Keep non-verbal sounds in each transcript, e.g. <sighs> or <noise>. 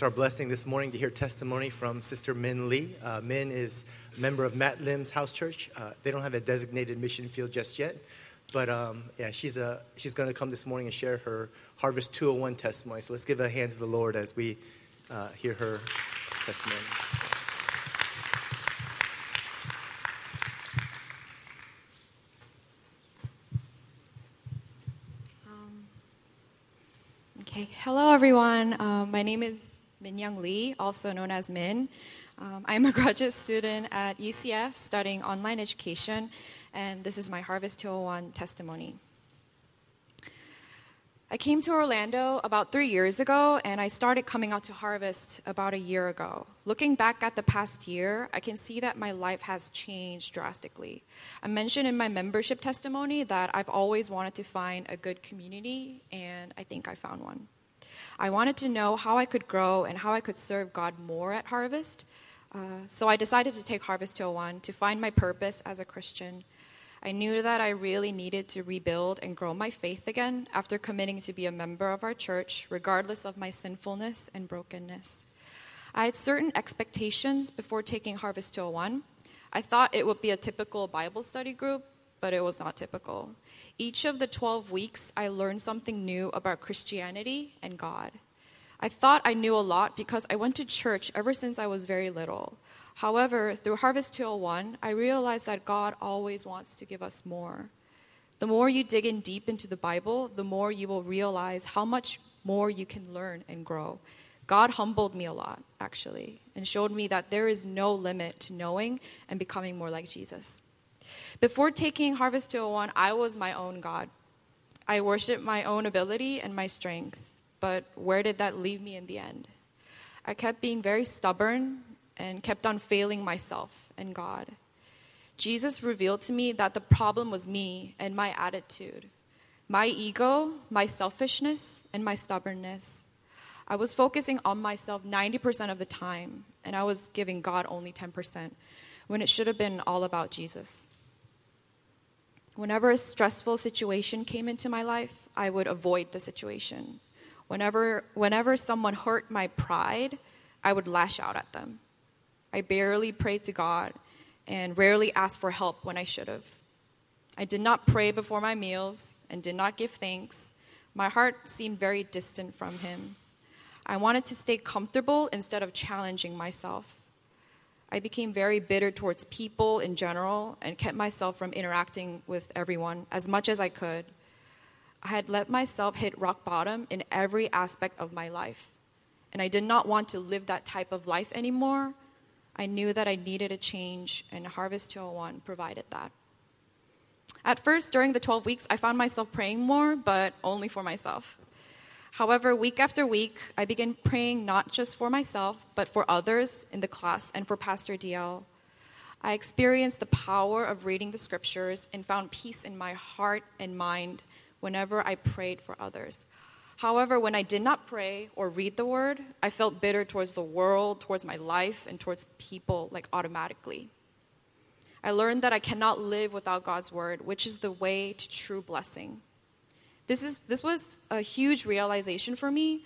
It's our blessing this morning to hear testimony from Sister Min Lee. Uh, Min is a member of Matt Lim's house church. Uh, they don't have a designated mission field just yet, but um, yeah, she's, a, she's going to come this morning and share her Harvest 201 testimony. So let's give a hand to the Lord as we uh, hear her testimony. Um, okay, hello everyone. Um, my name is Min Young Lee, also known as Min. Um, I'm a <laughs> graduate student at UCF studying online education, and this is my Harvest 201 testimony. I came to Orlando about three years ago, and I started coming out to Harvest about a year ago. Looking back at the past year, I can see that my life has changed drastically. I mentioned in my membership testimony that I've always wanted to find a good community, and I think I found one. I wanted to know how I could grow and how I could serve God more at Harvest. Uh, so I decided to take Harvest 201 to find my purpose as a Christian. I knew that I really needed to rebuild and grow my faith again after committing to be a member of our church, regardless of my sinfulness and brokenness. I had certain expectations before taking Harvest 201. I thought it would be a typical Bible study group, but it was not typical. Each of the 12 weeks, I learned something new about Christianity and God. I thought I knew a lot because I went to church ever since I was very little. However, through Harvest 201, I realized that God always wants to give us more. The more you dig in deep into the Bible, the more you will realize how much more you can learn and grow. God humbled me a lot, actually, and showed me that there is no limit to knowing and becoming more like Jesus. Before taking Harvest 201, I was my own God. I worshiped my own ability and my strength. But where did that leave me in the end? I kept being very stubborn and kept on failing myself and God. Jesus revealed to me that the problem was me and my attitude, my ego, my selfishness, and my stubbornness. I was focusing on myself 90% of the time, and I was giving God only 10% when it should have been all about Jesus. Whenever a stressful situation came into my life, I would avoid the situation. Whenever, whenever someone hurt my pride, I would lash out at them. I barely prayed to God and rarely asked for help when I should have. I did not pray before my meals and did not give thanks. My heart seemed very distant from Him. I wanted to stay comfortable instead of challenging myself. I became very bitter towards people in general and kept myself from interacting with everyone as much as I could. I had let myself hit rock bottom in every aspect of my life, and I did not want to live that type of life anymore. I knew that I needed a change, and Harvest 201 provided that. At first, during the 12 weeks, I found myself praying more, but only for myself. However, week after week, I began praying not just for myself, but for others in the class and for Pastor DL. I experienced the power of reading the scriptures and found peace in my heart and mind whenever I prayed for others. However, when I did not pray or read the word, I felt bitter towards the world, towards my life, and towards people, like automatically. I learned that I cannot live without God's word, which is the way to true blessing. This, is, this was a huge realization for me.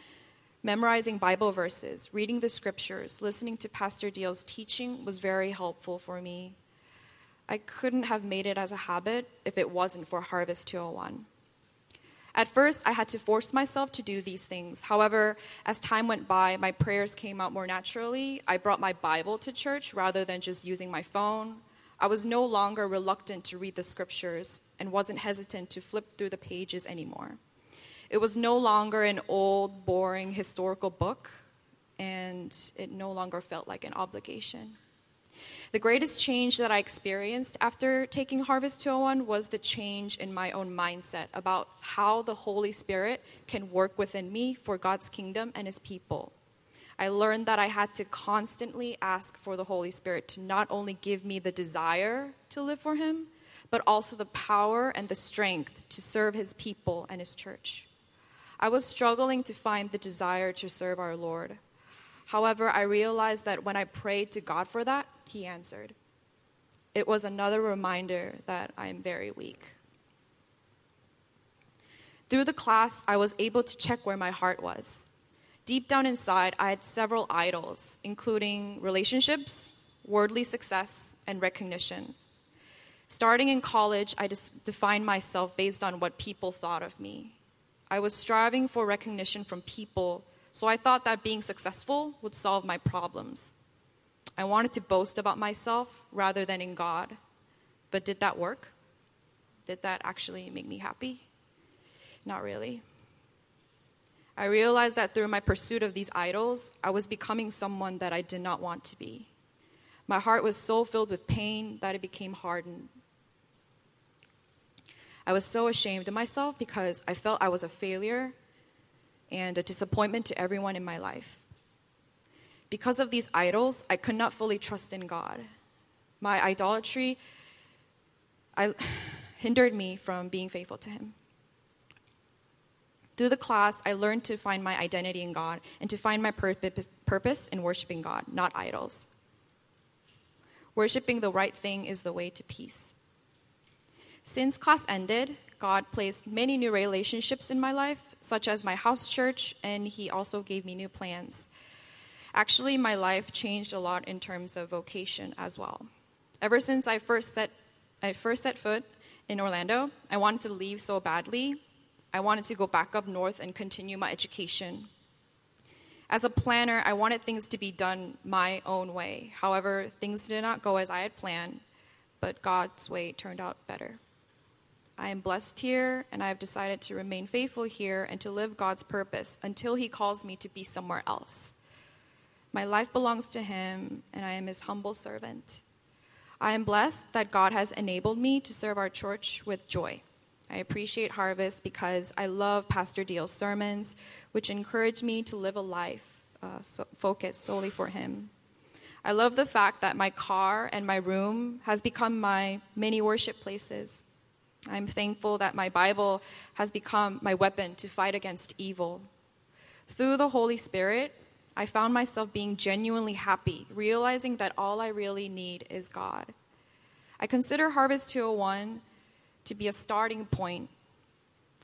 Memorizing Bible verses, reading the scriptures, listening to Pastor Deal's teaching was very helpful for me. I couldn't have made it as a habit if it wasn't for Harvest 201. At first, I had to force myself to do these things. However, as time went by, my prayers came out more naturally. I brought my Bible to church rather than just using my phone. I was no longer reluctant to read the scriptures and wasn't hesitant to flip through the pages anymore. It was no longer an old, boring historical book, and it no longer felt like an obligation. The greatest change that I experienced after taking Harvest 201 was the change in my own mindset about how the Holy Spirit can work within me for God's kingdom and His people. I learned that I had to constantly ask for the Holy Spirit to not only give me the desire to live for Him, but also the power and the strength to serve His people and His church. I was struggling to find the desire to serve our Lord. However, I realized that when I prayed to God for that, He answered. It was another reminder that I am very weak. Through the class, I was able to check where my heart was. Deep down inside, I had several idols, including relationships, worldly success, and recognition. Starting in college, I defined myself based on what people thought of me. I was striving for recognition from people, so I thought that being successful would solve my problems. I wanted to boast about myself rather than in God. But did that work? Did that actually make me happy? Not really. I realized that through my pursuit of these idols, I was becoming someone that I did not want to be. My heart was so filled with pain that it became hardened. I was so ashamed of myself because I felt I was a failure and a disappointment to everyone in my life. Because of these idols, I could not fully trust in God. My idolatry I, <sighs> hindered me from being faithful to Him. Through the class, I learned to find my identity in God and to find my purpose, in worshiping God, not idols. Worshipping the right thing is the way to peace. Since class ended, God placed many new relationships in my life, such as my house church, and He also gave me new plans. Actually, my life changed a lot in terms of vocation as well. Ever since I first set, I first set foot in Orlando, I wanted to leave so badly. I wanted to go back up north and continue my education. As a planner, I wanted things to be done my own way. However, things did not go as I had planned, but God's way turned out better. I am blessed here, and I have decided to remain faithful here and to live God's purpose until He calls me to be somewhere else. My life belongs to Him, and I am His humble servant. I am blessed that God has enabled me to serve our church with joy. I appreciate Harvest because I love Pastor Deal's sermons, which encourage me to live a life uh, so focused solely for Him. I love the fact that my car and my room has become my mini worship places. I'm thankful that my Bible has become my weapon to fight against evil. Through the Holy Spirit, I found myself being genuinely happy, realizing that all I really need is God. I consider Harvest 201 to be a starting point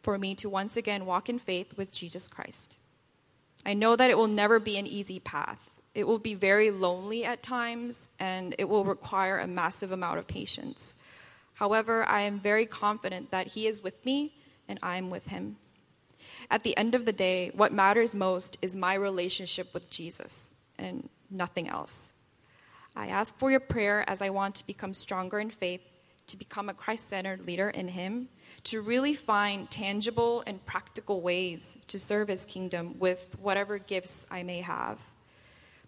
for me to once again walk in faith with Jesus Christ. I know that it will never be an easy path. It will be very lonely at times, and it will require a massive amount of patience. However, I am very confident that He is with me and I am with Him. At the end of the day, what matters most is my relationship with Jesus and nothing else. I ask for your prayer as I want to become stronger in faith, to become a Christ centered leader in Him, to really find tangible and practical ways to serve His kingdom with whatever gifts I may have.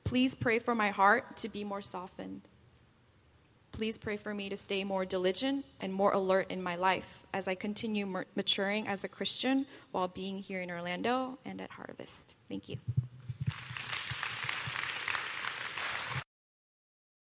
Please pray for my heart to be more softened. Please pray for me to stay more diligent and more alert in my life as I continue maturing as a Christian while being here in Orlando and at Harvest. Thank you.